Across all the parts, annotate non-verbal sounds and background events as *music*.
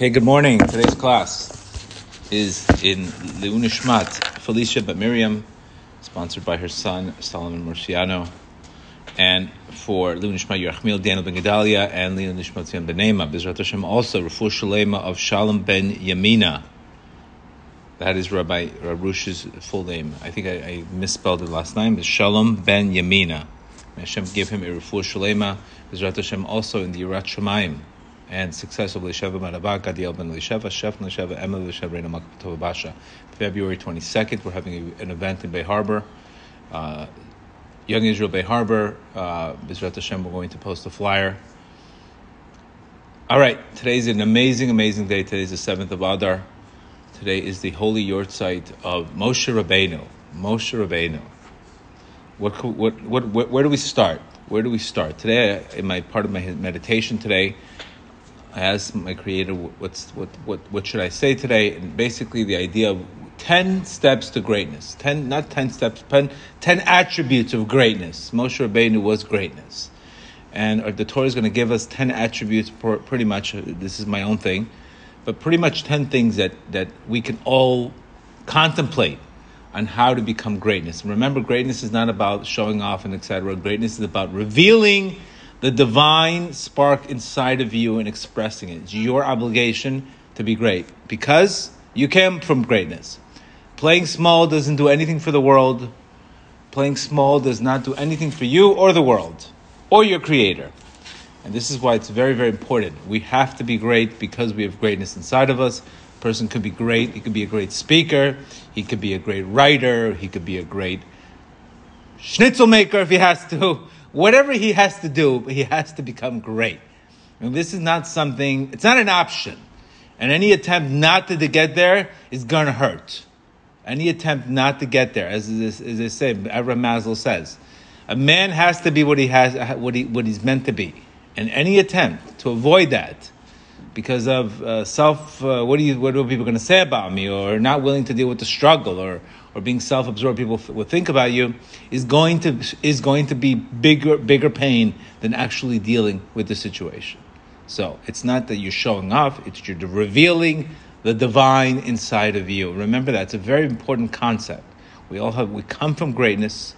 Okay, good morning. Today's class is in Leunishmat Felicia but Miriam, sponsored by her son Solomon Murciano, and for Leunishmat Yerachmiel Daniel Ben Gedalia and Leunishmat Tzvian Benema. Bezrat Hashem also Refu Shalema of Shalom Ben Yamina. That is Rabbi Rarush's full name. I think I, I misspelled it last name. It's Shalom Ben Yamina. May Hashem give him a Refu Shalema. Bezrat Hashem also in the Yirat Shemaim and success of Lisheva Marabak, Gadiel Ben Lisheva, Shef Lisheva, Emel Lisheva, Reina Makatova Basha. February 22nd, we're having an event in Bay Harbor. Uh, Young Israel Bay Harbor, uh, Bizrat Hashem, we're going to post a flyer. All right, today's an amazing, amazing day. Today's the 7th of Adar. Today is the holy yahrzeit of Moshe Rabbeinu. Moshe Rabbeinu. What, what, what, where do we start? Where do we start? Today, in my part of my meditation today, I asked my creator, what's, what, what, what should I say today? And basically, the idea of 10 steps to greatness. 10, not 10 steps, 10, 10 attributes of greatness. Moshe Rabbeinu was greatness. And the Torah is going to give us 10 attributes, pretty much. Uh, this is my own thing. But pretty much 10 things that, that we can all contemplate on how to become greatness. And remember, greatness is not about showing off and etc. Greatness is about revealing the divine spark inside of you and expressing it. It's your obligation to be great because you came from greatness. Playing small doesn't do anything for the world. Playing small does not do anything for you or the world or your creator. And this is why it's very, very important. We have to be great because we have greatness inside of us. A person could be great. He could be a great speaker. He could be a great writer. He could be a great schnitzel maker if he has to whatever he has to do, he has to become great. And this is not something, it's not an option. And any attempt not to, to get there is going to hurt. Any attempt not to get there, as, as, as I say, Abraham Maslow says, a man has to be what he has, what, he, what he's meant to be. And any attempt to avoid that because of uh, self, uh, what, do you, what are people going to say about me, or not willing to deal with the struggle, or, or being self-absorbed, people will think about you, is going to is going to be bigger bigger pain than actually dealing with the situation. So it's not that you're showing off; it's you're revealing the divine inside of you. Remember that it's a very important concept. We all have we come from greatness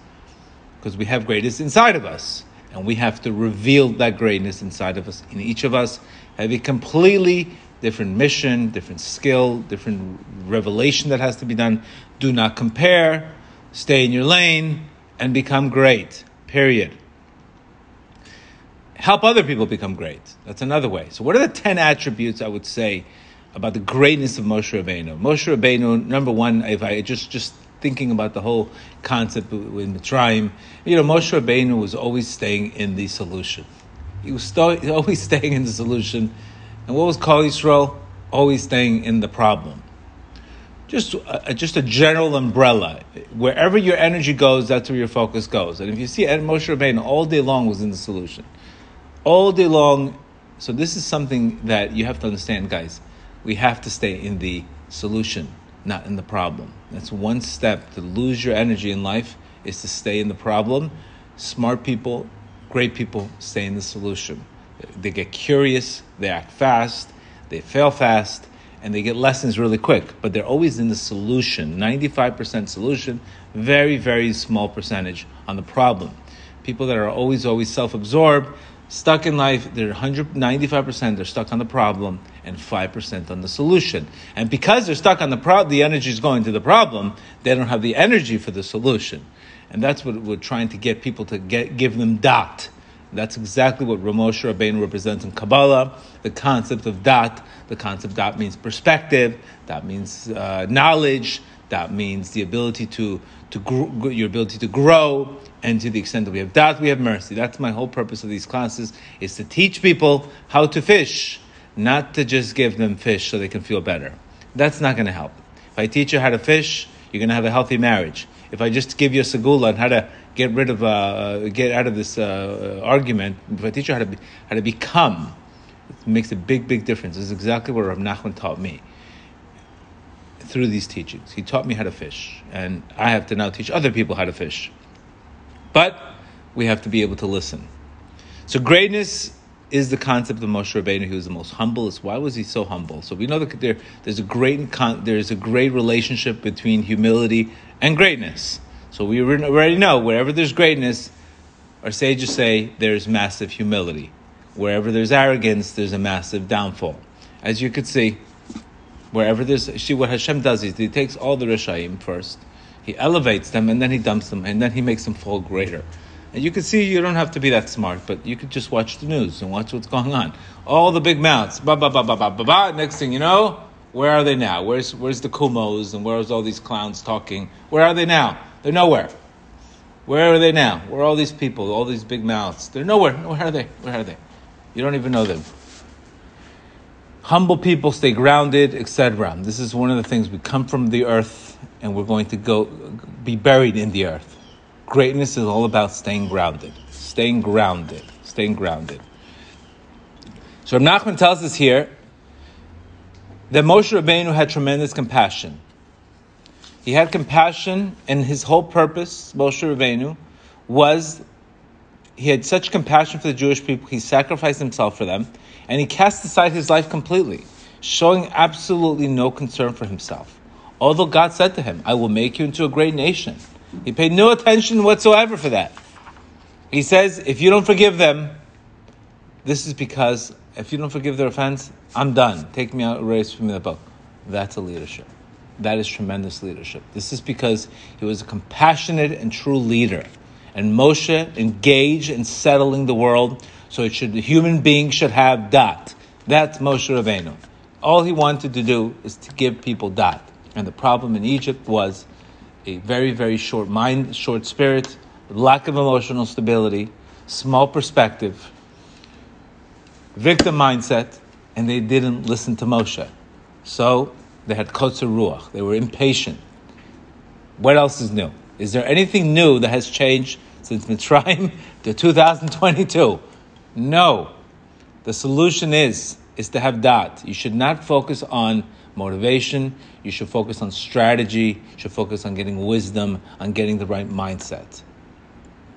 because we have greatness inside of us, and we have to reveal that greatness inside of us in each of us. Have a completely different mission, different skill, different revelation that has to be done. Do not compare, stay in your lane, and become great. Period. Help other people become great. That's another way. So, what are the 10 attributes I would say about the greatness of Moshe Rabbeinu? Moshe Rabbeinu, number one, if I just, just thinking about the whole concept with Mitzrayim, you know, Moshe Rabbeinu was always staying in the solution. He was st- *laughs* always staying in the solution and what was Kol Yisrael? Always staying in the problem. Just a, just a general umbrella. Wherever your energy goes, that's where your focus goes. And if you see Moshe Rabbeinu all day long was in the solution. All day long. So this is something that you have to understand, guys. We have to stay in the solution, not in the problem. That's one step to lose your energy in life is to stay in the problem. Smart people, great people stay in the solution. They get curious, they act fast, they fail fast, and they get lessons really quick. But they're always in the solution 95% solution, very, very small percentage on the problem. People that are always, always self absorbed, stuck in life, they're 195%, they're stuck on the problem, and 5% on the solution. And because they're stuck on the problem, the energy is going to the problem, they don't have the energy for the solution. And that's what we're trying to get people to get, give them dot that's exactly what Ramosha Rabbeinu represents in Kabbalah, the concept of dat. The concept dat means perspective, that means uh, knowledge, that means the ability to, to gr- your ability to grow, and to the extent that we have dat, we have mercy. That's my whole purpose of these classes, is to teach people how to fish, not to just give them fish so they can feel better. That's not going to help. If I teach you how to fish, you're going to have a healthy marriage. If I just give you a segula on how to get rid of, uh, uh, get out of this uh, uh, argument, if I teach you how to, be, how to become, it makes a big, big difference. This is exactly what Rav Nachman taught me through these teachings. He taught me how to fish, and I have to now teach other people how to fish. But we have to be able to listen. So greatness is the concept of Moshe Rabbeinu. He was the most humblest. Why was he so humble? So we know that there, there's a great there's a great relationship between humility and greatness. So we already know wherever there's greatness, our sages say there's massive humility. Wherever there's arrogance, there's a massive downfall. As you could see, wherever there's see what Hashem does is he takes all the Rishaim first, he elevates them, and then he dumps them, and then he makes them fall greater. And you can see you don't have to be that smart, but you could just watch the news and watch what's going on. All the big mouths, ba ba ba ba ba ba ba. Next thing you know, where are they now? Where's where's the Cuomos and where's all these clowns talking? Where are they now? They're nowhere. Where are they now? Where are all these people, all these big mouths? They're nowhere. Where are they? Where are they? You don't even know them. Humble people stay grounded, etc. This is one of the things we come from the earth and we're going to go be buried in the earth. Greatness is all about staying grounded, staying grounded, staying grounded. So Nachman tells us here that Moshe Rabbeinu had tremendous compassion. He had compassion, and his whole purpose, Moshe Rabbeinu, was he had such compassion for the Jewish people, he sacrificed himself for them, and he cast aside his life completely, showing absolutely no concern for himself. Although God said to him, I will make you into a great nation. He paid no attention whatsoever for that. He says, if you don't forgive them, this is because if you don't forgive their offense, I'm done. Take me out, erase from the book. That's a leadership. That is tremendous leadership. This is because he was a compassionate and true leader. And Moshe engaged in settling the world, so it should the human being should have dat. That's Moshe Rabbeinu. All he wanted to do is to give people dat. And the problem in Egypt was a very, very short mind, short spirit, lack of emotional stability, small perspective, victim mindset, and they didn't listen to Moshe. So they had kotzer ruach. They were impatient. What else is new? Is there anything new that has changed since Mitzrayim *laughs* to 2022? No. The solution is is to have dat. You should not focus on motivation. You should focus on strategy. You should focus on getting wisdom, on getting the right mindset.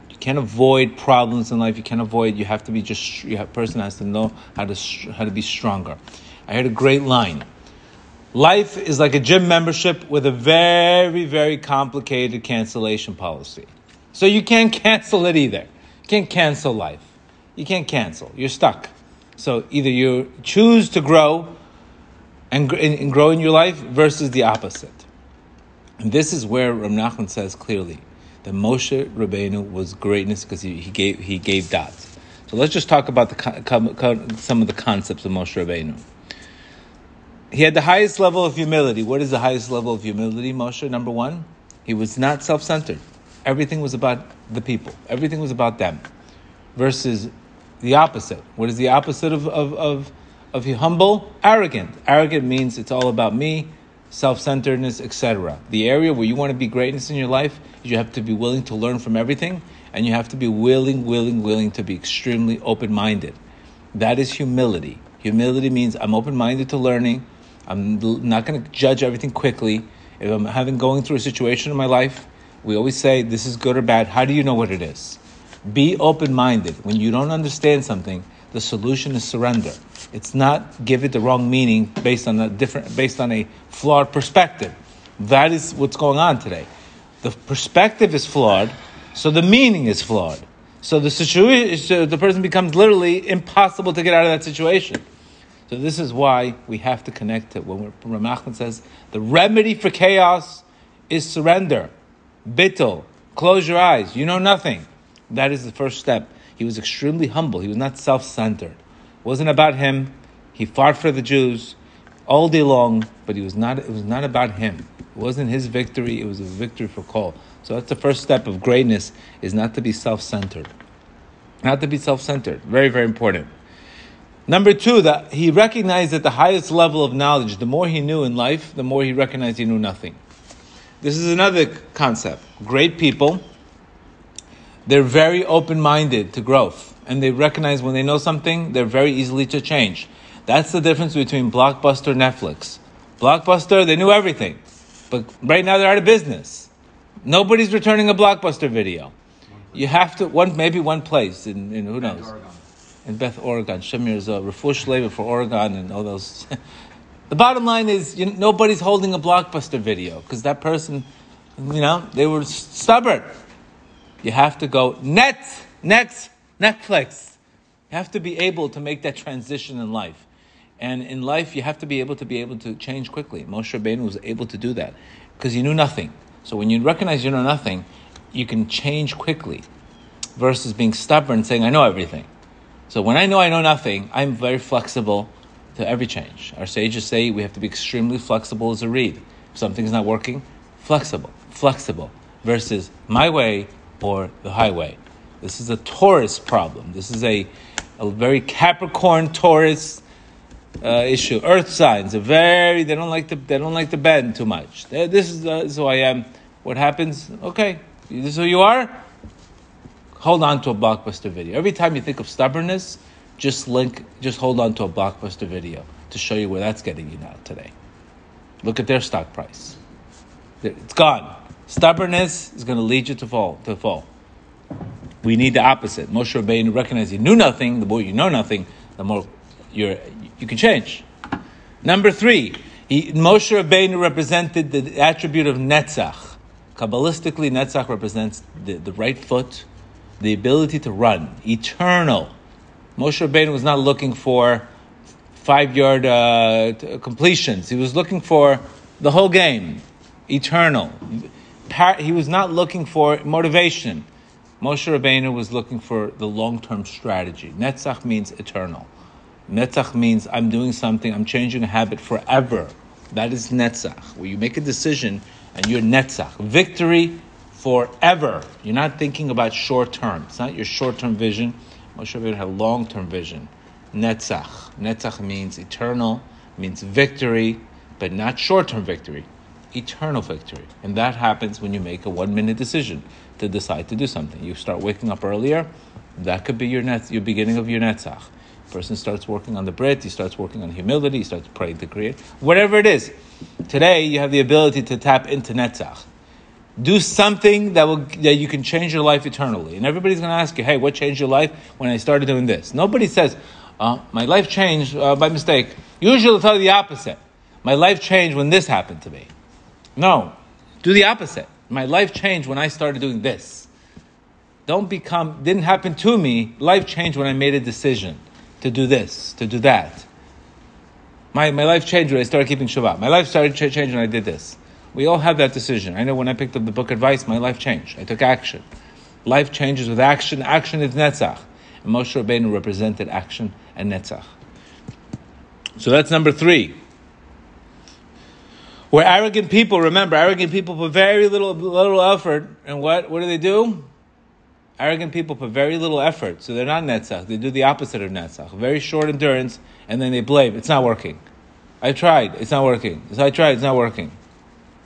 You can't avoid problems in life. You can't avoid. You have to be just. You have, person has to know how to how to be stronger. I heard a great line. Life is like a gym membership with a very very complicated cancellation policy. So you can't cancel it either. You can't cancel life. You can't cancel. You're stuck. So either you choose to grow and, and grow in your life versus the opposite. And this is where Rav Nachman says clearly that Moshe Rabbeinu was greatness because he, he gave he gave dots. So let's just talk about the, some of the concepts of Moshe Rabbeinu. He had the highest level of humility. What is the highest level of humility, Moshe? Number one, he was not self-centered. Everything was about the people. Everything was about them. Versus the opposite. What is the opposite of, of, of of humble, arrogant. Arrogant means it's all about me, self-centeredness, etc. The area where you want to be greatness in your life, you have to be willing to learn from everything, and you have to be willing, willing, willing to be extremely open-minded. That is humility. Humility means I'm open-minded to learning. I'm not going to judge everything quickly. If I'm having going through a situation in my life, we always say this is good or bad. How do you know what it is? Be open-minded. When you don't understand something, the solution is surrender. It's not give it the wrong meaning based on a different, based on a flawed perspective. That is what's going on today. The perspective is flawed, so the meaning is flawed. So the situation, the person becomes literally impossible to get out of that situation. So this is why we have to connect it. When Rav Nachman says the remedy for chaos is surrender, bittul, close your eyes. You know nothing. That is the first step. He was extremely humble. He was not self-centered. It wasn't about him. He fought for the Jews all day long, but he was not. It was not about him. It wasn't his victory. It was a victory for Kol. So that's the first step of greatness: is not to be self-centered. Not to be self-centered. Very, very important. Number two, that he recognized that the highest level of knowledge, the more he knew in life, the more he recognized he knew nothing. This is another concept. Great people they're very open minded to growth. And they recognize when they know something, they're very easily to change. That's the difference between Blockbuster Netflix. Blockbuster, they knew everything. But right now they're out of business. Nobody's returning a Blockbuster video. You have to, one maybe one place, in, in who knows? in Bend, Oregon. Shamir is a refush labor for Oregon and all those. *laughs* the bottom line is you know, nobody's holding a blockbuster video because that person, you know, they were stubborn. You have to go net, next, Netflix. You have to be able to make that transition in life. And in life, you have to be able to be able to change quickly. Moshe Rabbeinu was able to do that because he knew nothing. So when you recognize you know nothing, you can change quickly versus being stubborn saying, I know everything. So when I know I know nothing, I'm very flexible to every change. Our sages say we have to be extremely flexible as a reed. If something's not working, flexible, flexible versus my way or the highway. This is a Taurus problem. This is a, a very Capricorn Taurus uh, issue. Earth signs are very they don't like to they don't like to bend too much. This is, uh, this is who I am. What happens? Okay, this is who you are. Hold on to a blockbuster video. Every time you think of stubbornness, just link, just hold on to a blockbuster video to show you where that's getting you now today. Look at their stock price. It's gone. Stubbornness is going to lead you to fall. To fall. We need the opposite. Moshe Rabbeinu recognized he knew nothing. The more you know nothing, the more you're, you can change. Number three, he, Moshe Rabbeinu represented the attribute of Netzach. Kabbalistically, Netzach represents the, the right foot, the ability to run, eternal. Moshe Rabbeinu was not looking for five yard uh, completions. He was looking for the whole game, eternal. He was not looking for motivation. Moshe Rabbeinu was looking for the long term strategy. Netzach means eternal. Netzach means I'm doing something, I'm changing a habit forever. That is Netzach, where you make a decision and you're Netzach. Victory forever. You're not thinking about short term. It's not your short term vision. Moshe Rabbeinu had long term vision. Netzach. Netzach means eternal, means victory, but not short term victory. Eternal victory. And that happens when you make a one minute decision to decide to do something. You start waking up earlier, that could be your net, your beginning of your netzach. Person starts working on the Brit, he starts working on humility, he starts praying to create. Whatever it is. Today you have the ability to tap into netzach. Do something that will that you can change your life eternally. And everybody's going to ask you, "Hey, what changed your life when I started doing this?" Nobody says, uh, "My life changed uh, by mistake." Usually, they'll tell you the opposite. My life changed when this happened to me. No, do the opposite. My life changed when I started doing this. Don't become, didn't happen to me. Life changed when I made a decision to do this, to do that. My, my life changed when I started keeping Shabbat. My life started ch- changing when I did this. We all have that decision. I know when I picked up the book advice, my life changed. I took action. Life changes with action. Action is Netzach. And Moshe Rabbeinu represented action and Netzach. So that's number three. We're arrogant people. Remember, arrogant people put very little little effort, and what what do they do? Arrogant people put very little effort, so they're not netzach. They do the opposite of netzach. Very short endurance, and then they blame. It's not working. I tried. It's not working. So I tried. It's not working.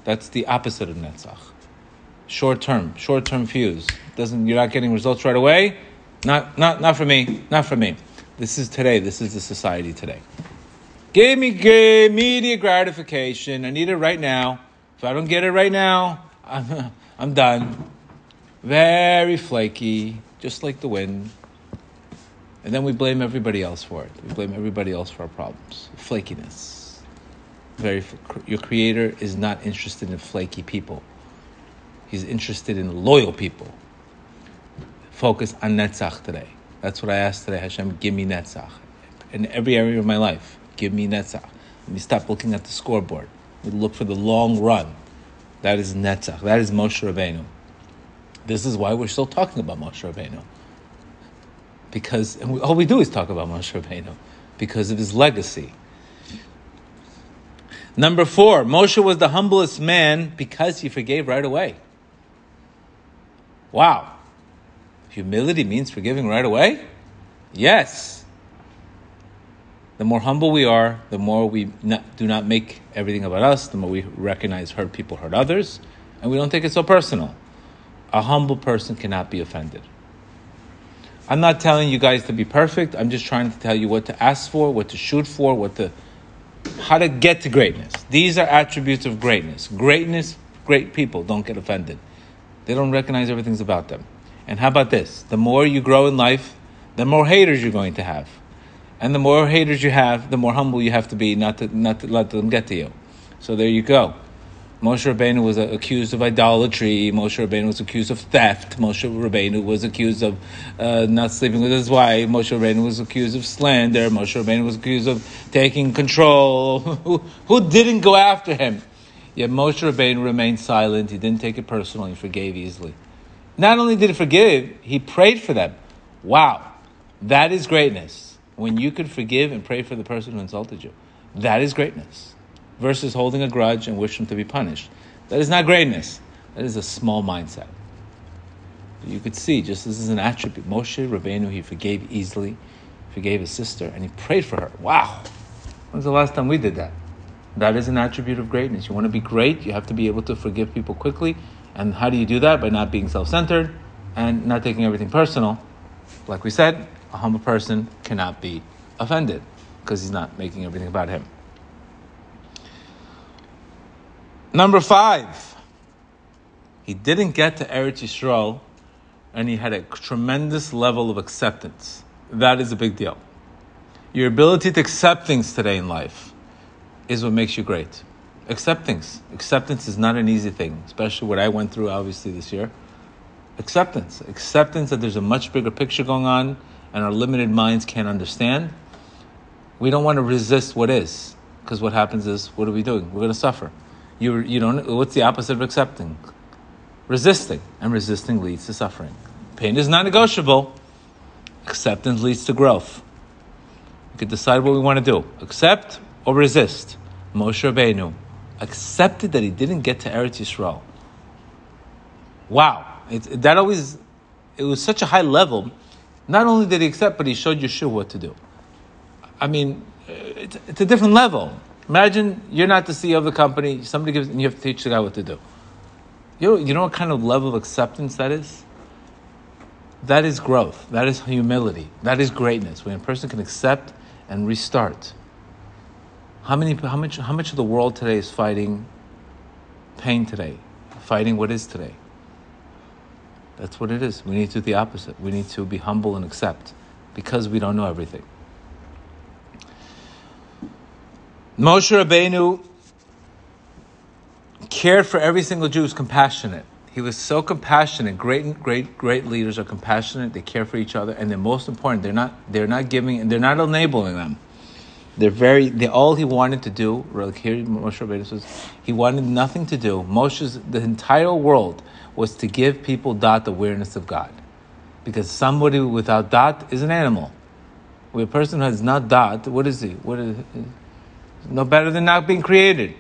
That's the opposite of netzach. Short term, short term fuse. Doesn't you're not getting results right away? Not not not for me. Not for me. This is today. This is the society today. Give me immediate gratification. I need it right now. If I don't get it right now, I'm, *laughs* I'm done. Very flaky, just like the wind. And then we blame everybody else for it. We blame everybody else for our problems. Flakiness. Very, your creator is not interested in flaky people. He's interested in loyal people. Focus on Netzach today. That's what I asked today. Hashem, give me Netzach in every area of my life. Give me netzach. Me stop looking at the scoreboard. We look for the long run. That is netzach. That is Moshe Rabbeinu. This is why we're still talking about Moshe Rabbeinu. Because we, all we do is talk about Moshe Rabbeinu because of his legacy. Number four, Moshe was the humblest man because he forgave right away. Wow. Humility means forgiving right away? Yes. The more humble we are, the more we not, do not make everything about us, the more we recognize hurt people hurt others, and we don't take it so personal. A humble person cannot be offended. I'm not telling you guys to be perfect. I'm just trying to tell you what to ask for, what to shoot for, what to how to get to greatness. These are attributes of greatness. Greatness, great people don't get offended. They don't recognize everything's about them. And how about this? The more you grow in life, the more haters you're going to have. And the more haters you have, the more humble you have to be not to, not to let them get to you. So there you go. Moshe Rabbeinu was accused of idolatry. Moshe Rabbeinu was accused of theft. Moshe Rabbeinu was accused of uh, not sleeping with his wife. Moshe Rabbeinu was accused of slander. Moshe Rabbeinu was accused of taking control. *laughs* who, who didn't go after him? Yet Moshe Rabbeinu remained silent. He didn't take it personally. He forgave easily. Not only did he forgive, he prayed for them. Wow, that is greatness. When you could forgive and pray for the person who insulted you, that is greatness. Versus holding a grudge and wish them to be punished. That is not greatness. That is a small mindset. You could see, just this is an attribute. Moshe Rabbeinu, he forgave easily, forgave his sister, and he prayed for her. Wow. When's the last time we did that? That is an attribute of greatness. You want to be great, you have to be able to forgive people quickly. And how do you do that? By not being self centered and not taking everything personal. Like we said, a humble person cannot be offended because he's not making everything about him. Number five, he didn't get to Eretz Yisrael and he had a tremendous level of acceptance. That is a big deal. Your ability to accept things today in life is what makes you great. Accept things. Acceptance is not an easy thing, especially what I went through obviously this year. Acceptance. Acceptance that there's a much bigger picture going on and our limited minds can't understand. We don't want to resist what is, because what happens is, what are we doing? We're going to suffer. You, you don't, what's the opposite of accepting? Resisting. And resisting leads to suffering. Pain is non negotiable. Acceptance leads to growth. We could decide what we want to do accept or resist. Moshe Rabbeinu accepted that he didn't get to Eretz Yisrael. Wow, it, that always it was such a high level. Not only did he accept, but he showed Yehoshua what to do. I mean, it's, it's a different level. Imagine you're not the CEO of the company. Somebody gives, and you have to teach the guy what to do. You know, you know what kind of level of acceptance that is? That is growth. That is humility. That is greatness. When a person can accept and restart. How many? How much? How much of the world today is fighting pain today, fighting what is today? That's what it is. We need to do the opposite. We need to be humble and accept, because we don't know everything. Moshe Rabbeinu cared for every single Jew. He was compassionate. He was so compassionate. Great, great, great leaders are compassionate. They care for each other, and they're most important. They're not. They're not giving. And they're not enabling them. They're very. They all he wanted to do. Like here, Moshe Rabbeinu says, he wanted nothing to do. Moshe's the entire world was to give people dot awareness of God, because somebody without dot is an animal. With a person who has not dot, what is he? What is no better than not being created.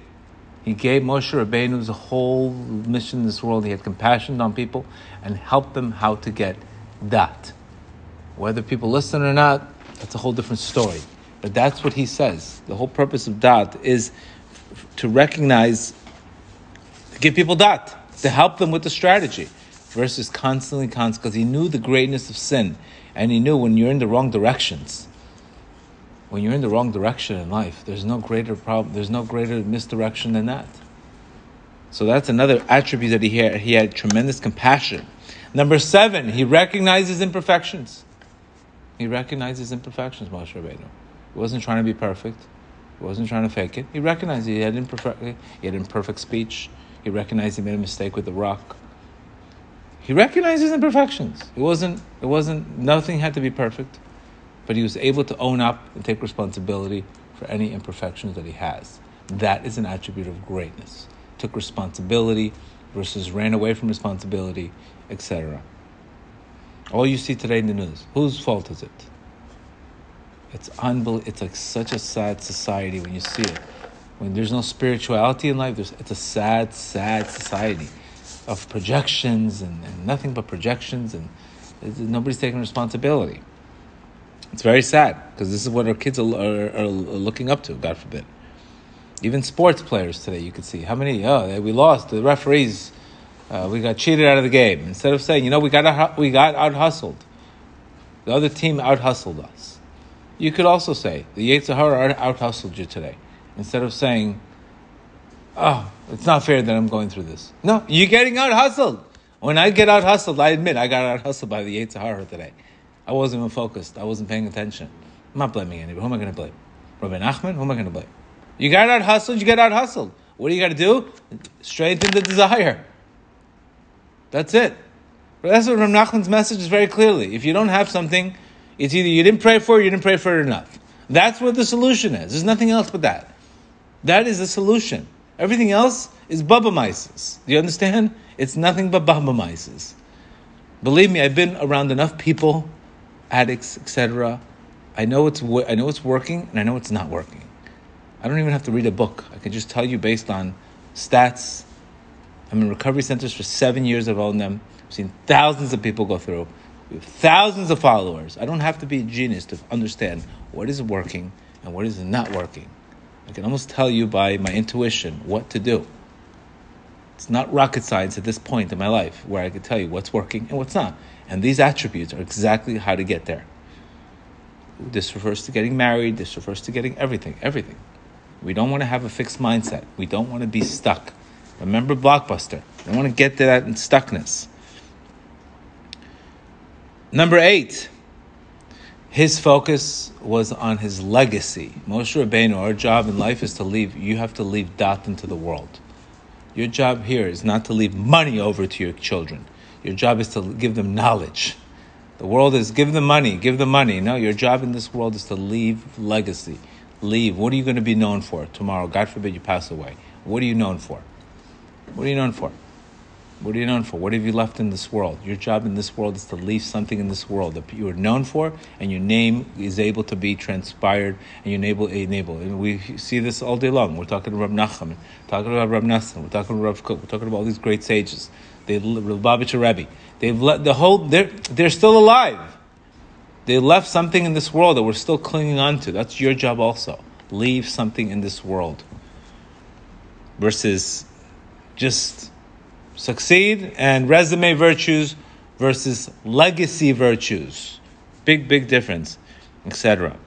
He gave Moshe Rabbeinu's whole mission in this world. He had compassion on people and helped them how to get dot. Whether people listen or not, that's a whole different story. But that's what he says. The whole purpose of dot is to recognize, to give people dot, to help them with the strategy, versus constantly, constantly, because he knew the greatness of sin, and he knew when you're in the wrong directions, when you're in the wrong direction in life, there's no greater problem, there's no greater misdirection than that. So that's another attribute that he had. He had tremendous compassion. Number seven, he recognizes imperfections. He recognizes imperfections, Moshe Rabbeinu. He wasn't trying to be perfect. He wasn't trying to fake it. He recognized he had imperfect, he had imperfect speech. He recognized he made a mistake with the rock. He recognized his imperfections. It wasn't. It wasn't. Nothing had to be perfect, but he was able to own up and take responsibility for any imperfections that he has. That is an attribute of greatness. Took responsibility versus ran away from responsibility, etc. All you see today in the news, whose fault is it? It's unbelievable. It's like such a sad society when you see it. When there's no spirituality in life, it's a sad, sad society of projections and, and nothing but projections, and nobody's taking responsibility. It's very sad because this is what our kids are, are, are, looking up to. God forbid. Even sports players today, you could see how many. Oh, we lost. The referees, uh, we got cheated out of the game. Instead of saying, you know, we got we got out hustled. The other team out hustled us. You could also say, the Yetzer Hara out hustled you today. Instead of saying, oh, it's not fair that I'm going through this. No, you're getting out hustled. When I get out hustled, I admit I got out hustled by the Yetzer Hara today. I wasn't even focused. I wasn't paying attention. I'm not blaming anybody. Who am I going to blame? Rabbi Nachman? Who am I going to blame? You got out hustled, you get out hustled. What do you got to do? Strengthen the desire. That's it. That's what Rabbi Nachman's message is very clearly. If you don't have something, it's either you didn't pray for it, you didn't pray for it enough. That's what the solution is. There's nothing else but that. That is the solution. Everything else is bubbe meises. Do you understand? It's nothing but bubbe meises. Believe me, I've been around enough people, addicts, etc. I know it's I know it's working, and I know it's not working. I don't even have to read a book. I can just tell you based on stats. I'm in recovery centers for seven years. I've owned them. I've seen thousands of people go through. We have thousands of followers. I don't have to be a genius to understand what is working and what is not working. I can almost tell you by my intuition what to do. It's not rocket science at this point in my life where I can tell you what's working and what's not. And these attributes are exactly how to get there. This refers to getting married, this refers to getting everything, everything. We don't want to have a fixed mindset. We don't want to be stuck. Remember Blockbuster. We want to get to that stuckness. Number eight, his focus was on his legacy. Moshe Rabbeinu, our job in life is to leave, you have to leave dot into the world. Your job here is not to leave money over to your children. Your job is to give them knowledge. The world is give them money, give them money. No, your job in this world is to leave legacy. Leave. What are you going to be known for tomorrow? God forbid you pass away. What are you known for? What are you known for? What are you known for? What have you left in this world? Your job in this world is to leave something in this world that you are known for, and your name is able to be transpired, and you enable enable. And we see this all day long. We're talking about Rav Nachman, talking about Rab Nassim, we're talking about Rav Kook, we're talking about all these great sages. They Lubavitcher Rebbe. They've let the whole. They're they're still alive. They left something in this world that we're still clinging on to. That's your job also. Leave something in this world. Versus just succeed and resume virtues versus legacy virtues. Big, big difference, etc.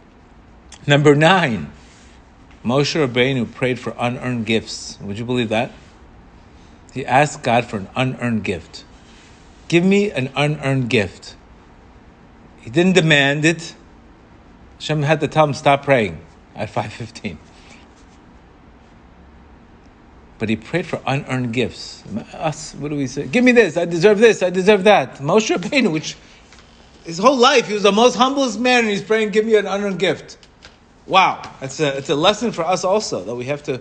Number nine, Moshe Rabbeinu prayed for unearned gifts. Would you believe that? He asked God for an unearned gift. Give me an unearned gift. He didn't demand it. Hashem had to tell him stop praying at 515 but he prayed for unearned gifts. Us, what do we say? Give me this, I deserve this, I deserve that. Moshe Rabbeinu, which his whole life, he was the most humblest man, and he's praying, give me an unearned gift. Wow, it's a, it's a lesson for us also, that we have to,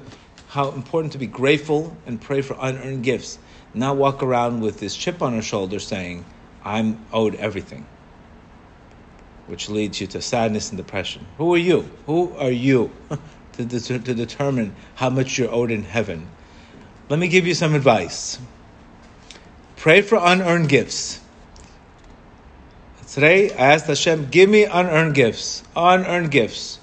how important to be grateful and pray for unearned gifts. Not walk around with this chip on our shoulder saying, I'm owed everything. Which leads you to sadness and depression. Who are you? Who are you *laughs* to, to, to determine how much you're owed in heaven? Let me give you some advice. Pray for unearned gifts. Today, I asked Hashem, give me unearned gifts. Unearned gifts.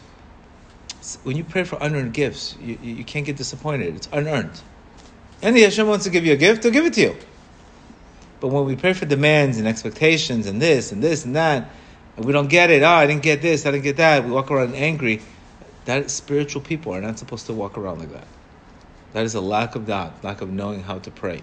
When you pray for unearned gifts, you, you can't get disappointed. It's unearned. And the Hashem wants to give you a gift, he'll give it to you. But when we pray for demands and expectations and this and this and that, and we don't get it, oh, I didn't get this, I didn't get that, we walk around angry, that spiritual people are not supposed to walk around like that. That is a lack of that, lack of knowing how to pray.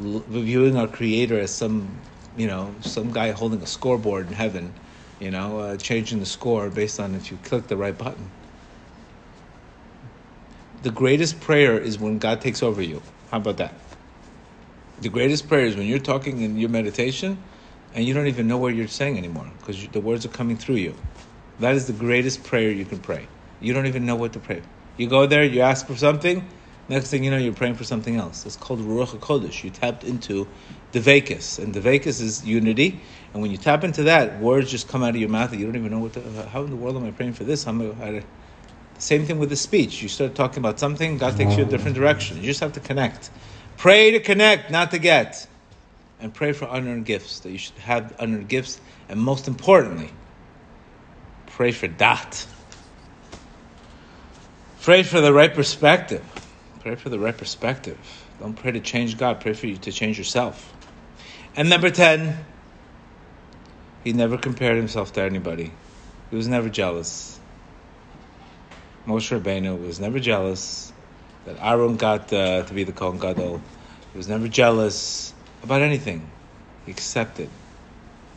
L- viewing our Creator as some, you know, some guy holding a scoreboard in heaven, you know, uh, changing the score based on if you click the right button. The greatest prayer is when God takes over you. How about that? The greatest prayer is when you're talking in your meditation and you don't even know what you're saying anymore because the words are coming through you. That is the greatest prayer you can pray. You don't even know what to pray. You go there, you ask for something, next thing you know, you're praying for something else. It's called Ruach HaKodesh. You tapped into the Vekas, and the Vekas is unity. And when you tap into that, words just come out of your mouth that you don't even know what. The, how in the world am I praying for this? I, same thing with the speech. You start talking about something, God takes you a different direction. You just have to connect. Pray to connect, not to get. And pray for unearned gifts, that you should have unearned gifts. And most importantly, pray for that. Pray for the right perspective. Pray for the right perspective. Don't pray to change God. Pray for you to change yourself. And number 10, he never compared himself to anybody. He was never jealous. Moshe Rabbeinu was never jealous that Aaron got uh, to be the Kohen Gadol. He was never jealous about anything. He accepted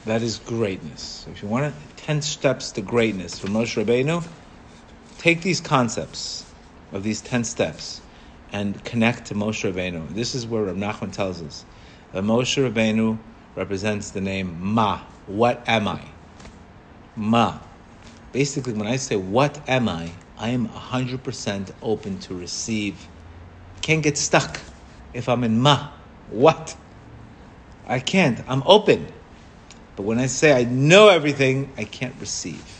That is greatness. If you want 10 steps to greatness from Moshe Rabbeinu, take these concepts of these 10 steps and connect to Moshe Rabbeinu. This is where Rav Nachman tells us that Moshe Rabbeinu represents the name Ma. What am I? Ma. Basically, when I say, What am I? I am 100% open to receive. Can't get stuck if I'm in Ma. What? I can't. I'm open. But when I say I know everything, I can't receive.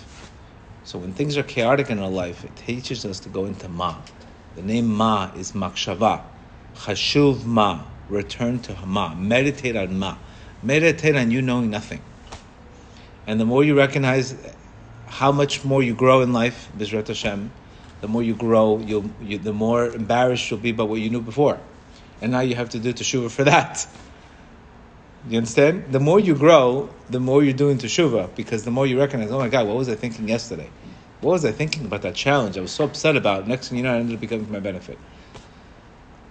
So when things are chaotic in our life, it teaches us to go into Ma. The name Ma is Machshava. Chashuv Ma. Return to Ma. Meditate on Ma. Meditate on you knowing nothing. And the more you recognize how much more you grow in life, Bizrat Hashem, the more you grow, you, the more embarrassed you'll be about what you knew before. And now you have to do teshuva for that. You understand? The more you grow, the more you're doing teshuva, because the more you recognize, oh my God, what was I thinking yesterday? What was I thinking about that challenge? I was so upset about. It. Next thing you know, I ended up becoming my benefit.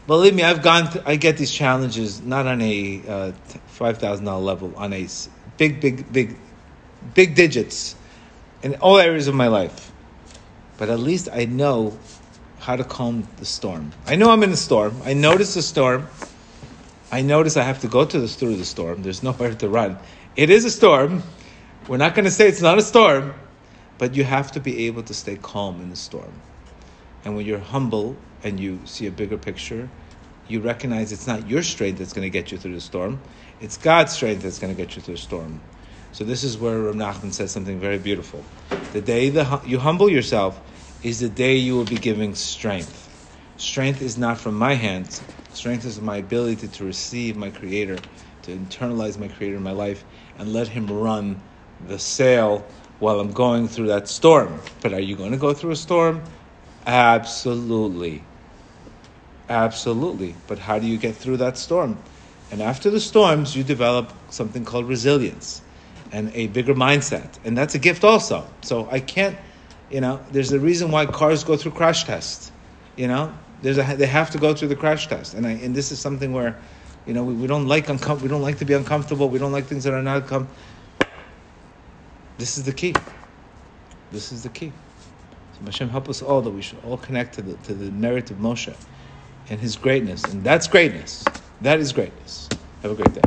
Believe me, I've gone. I get these challenges not on a uh, five thousand dollar level, on a big, big, big, big digits in all areas of my life. But at least I know how to calm the storm. I know I'm in a storm. I notice the storm. I notice I have to go to the, through the storm. There's *laughs* nowhere to run. It is a storm. We're not going to say it's not a storm, but you have to be able to stay calm in the storm. And when you're humble and you see a bigger picture, you recognize it's not your strength that's going to get you through the storm, it's God's strength that's going to get you through the storm. So this is where Rav Nachman says something very beautiful. The day the, you humble yourself is the day you will be giving strength. Strength is not from my hands. Strength is my ability to receive my Creator, to internalize my Creator in my life, and let Him run the sail while I'm going through that storm. But are you going to go through a storm? Absolutely. Absolutely. But how do you get through that storm? And after the storms, you develop something called resilience and a bigger mindset. And that's a gift also. So I can't, you know, there's a reason why cars go through crash tests. You know, there's a, they have to go through the crash test. And I, and this is something where, you know, we, we don't like uncom- we don't like to be uncomfortable. We don't like things that are not com- This is the key. This is the key. So Hashem help us all that we should all connect to the to the merit of Moshe and his greatness. And that's greatness. That is greatness. Have a great day.